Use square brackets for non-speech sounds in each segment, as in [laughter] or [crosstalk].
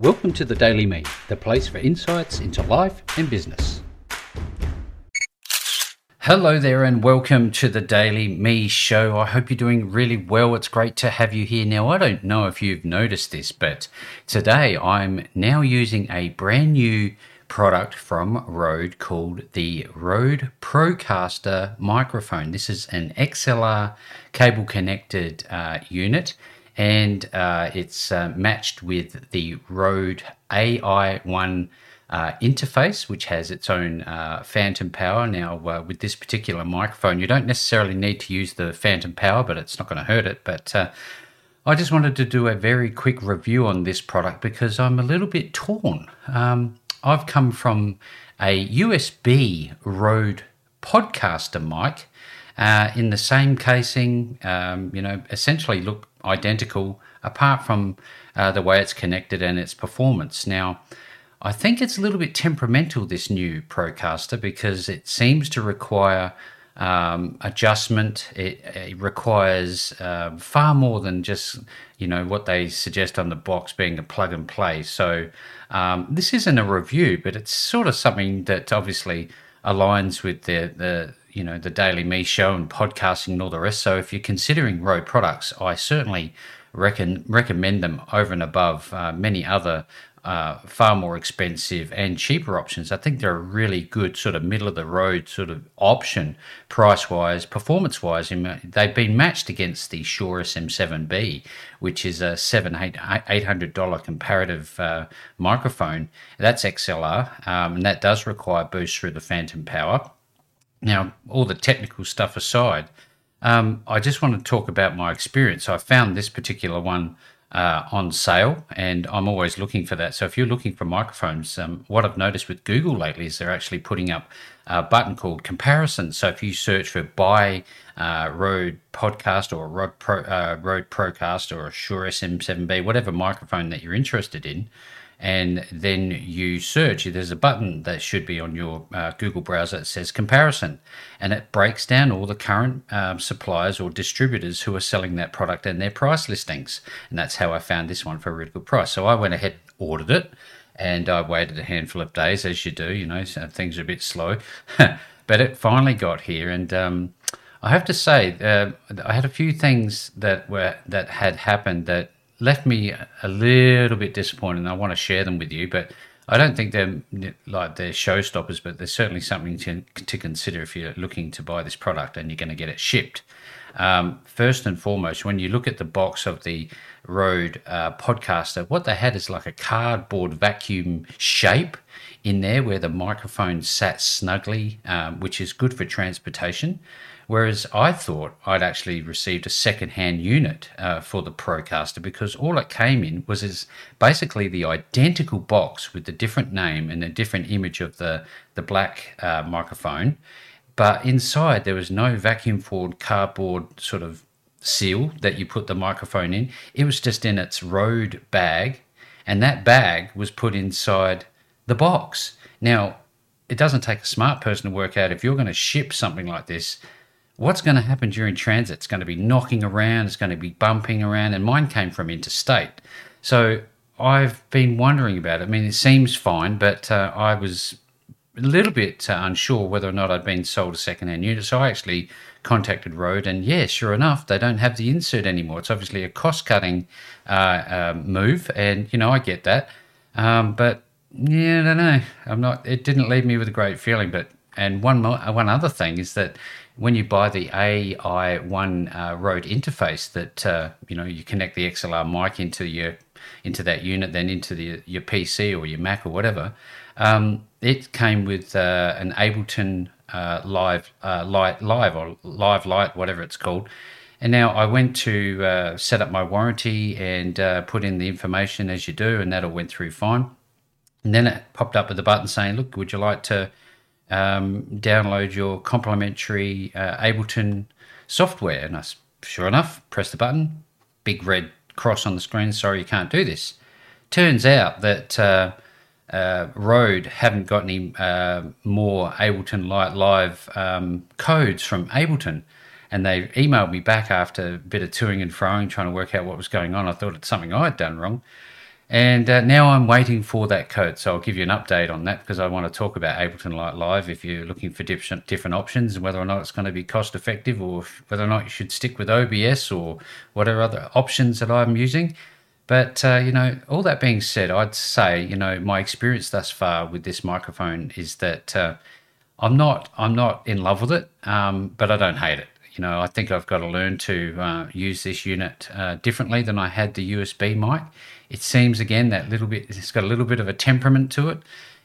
Welcome to the Daily Me, the place for insights into life and business. Hello there, and welcome to the Daily Me show. I hope you're doing really well. It's great to have you here. Now, I don't know if you've noticed this, but today I'm now using a brand new product from Rode called the Rode Procaster microphone. This is an XLR cable connected uh, unit and uh, it's uh, matched with the Rode AI1 uh, interface, which has its own uh, phantom power. Now, uh, with this particular microphone, you don't necessarily need to use the phantom power, but it's not going to hurt it. But uh, I just wanted to do a very quick review on this product because I'm a little bit torn. Um, I've come from a USB Rode podcaster mic in the same casing, um, you know, essentially look identical apart from uh, the way it's connected and its performance. Now, I think it's a little bit temperamental, this new Procaster, because it seems to require um, adjustment. It, it requires uh, far more than just you know what they suggest on the box being a plug and play. So um, this isn't a review, but it's sort of something that obviously aligns with the the you know the Daily Me show and podcasting and all the rest. So if you're considering Rode products, I certainly reckon recommend them over and above uh, many other uh, far more expensive and cheaper options. I think they're a really good sort of middle of the road sort of option, price wise, performance wise. They've been matched against the Shure SM7B, which is a seven eight hundred dollar comparative uh, microphone. That's XLR, um, and that does require boost through the phantom power. Now, all the technical stuff aside, um, I just want to talk about my experience. I found this particular one uh, on sale, and I'm always looking for that. So if you're looking for microphones, um, what I've noticed with Google lately is they're actually putting up a button called comparison. So if you search for buy uh, Rode Podcast or Rode, Pro, uh, Rode Procast or a Shure SM7B, whatever microphone that you're interested in, and then you search, there's a button that should be on your uh, Google browser that says comparison, and it breaks down all the current um, suppliers or distributors who are selling that product and their price listings. And that's how I found this one for a really good price. So I went ahead, ordered it, and I waited a handful of days, as you do. You know, things are a bit slow, [laughs] but it finally got here, and um, I have to say, uh, I had a few things that were that had happened that left me a little bit disappointed. and I want to share them with you, but I don't think they're like they're showstoppers, but they're certainly something to, to consider if you're looking to buy this product and you're going to get it shipped. Um, first and foremost, when you look at the box of the Rode uh, Podcaster, what they had is like a cardboard vacuum shape in there where the microphone sat snugly, um, which is good for transportation. Whereas I thought I'd actually received a second-hand unit uh, for the Procaster because all it came in was is basically the identical box with the different name and a different image of the the black uh, microphone, but inside there was no vacuum formed cardboard sort of seal that you put the microphone in. It was just in its Rode bag, and that bag was put inside the box. Now, it doesn't take a smart person to work out if you're going to ship something like this what's going to happen during transit? It's going to be knocking around, it's going to be bumping around, and mine came from interstate. So I've been wondering about it. I mean, it seems fine, but uh, I was a little bit uh, unsure whether or not I'd been sold a second-hand unit. So I actually contacted Rode, and yeah, sure enough, they don't have the insert anymore. It's obviously a cost-cutting uh, uh move, and you know I get that. Um, but yeah, I don't know. I'm not. It didn't leave me with a great feeling. But and one more, one other thing is that when you buy the AI1 uh, Rode interface, that uh, you know you connect the XLR mic into your into that unit, then into the your PC or your Mac or whatever. Um, it came with uh, an Ableton uh, Live uh, Lite Live or Live Lite, whatever it's called. And now I went to uh, set up my warranty and put in the information as you do, and that all went through fine. And then it popped up with a button saying, "Look, would you like to?" um, download your complimentary uh, Ableton software. And I, sure enough, press the button, big red cross on the screen. Sorry, you can't do this. Turns out that uh, Rode haven't got any uh, more Ableton Live um, codes from Ableton. And they emailed me back after a bit of toing and froing, trying to work out what was going on. I thought it's something I'd done wrong. And uh, now I'm waiting for that code. So I'll give you an update on that because I want to talk about Ableton Live if you're looking for different, different options and whether or not it's going to be cost effective or whether or not you should stick with OBS or whatever other options that I'm using. But, uh, you know, all that being said, I'd say, you know, my experience thus far with this microphone is that uh, I'm not I'm not in love with it, um, but I don't hate it. You know, I think I've got to learn to uh, use this unit uh, differently than I had the USB mic. It seems again that little bit it's got a little bit of a temperament to it.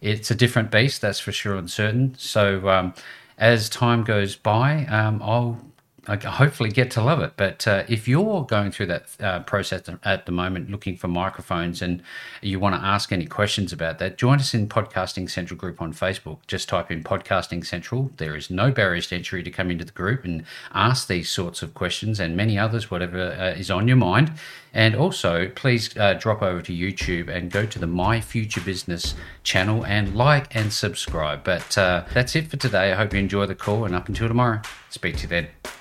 It's a different beast, that's for sure and certain. So um, as time goes by, um, I'll hopefully get to love it. But uh, if you're going through that uh, process at the moment, looking for microphones, and you want to ask any questions about that, join us in Podcasting Central group on Facebook. Just type in Podcasting Central. There is no barriers to entry to come into the group and ask these sorts of questions and many others, whatever uh, is on your mind. And also, please uh, drop over to YouTube and go to the My Future Business channel and like and subscribe. But uh, that's it for today. I hope you enjoy the call, and up until tomorrow, speak to you then.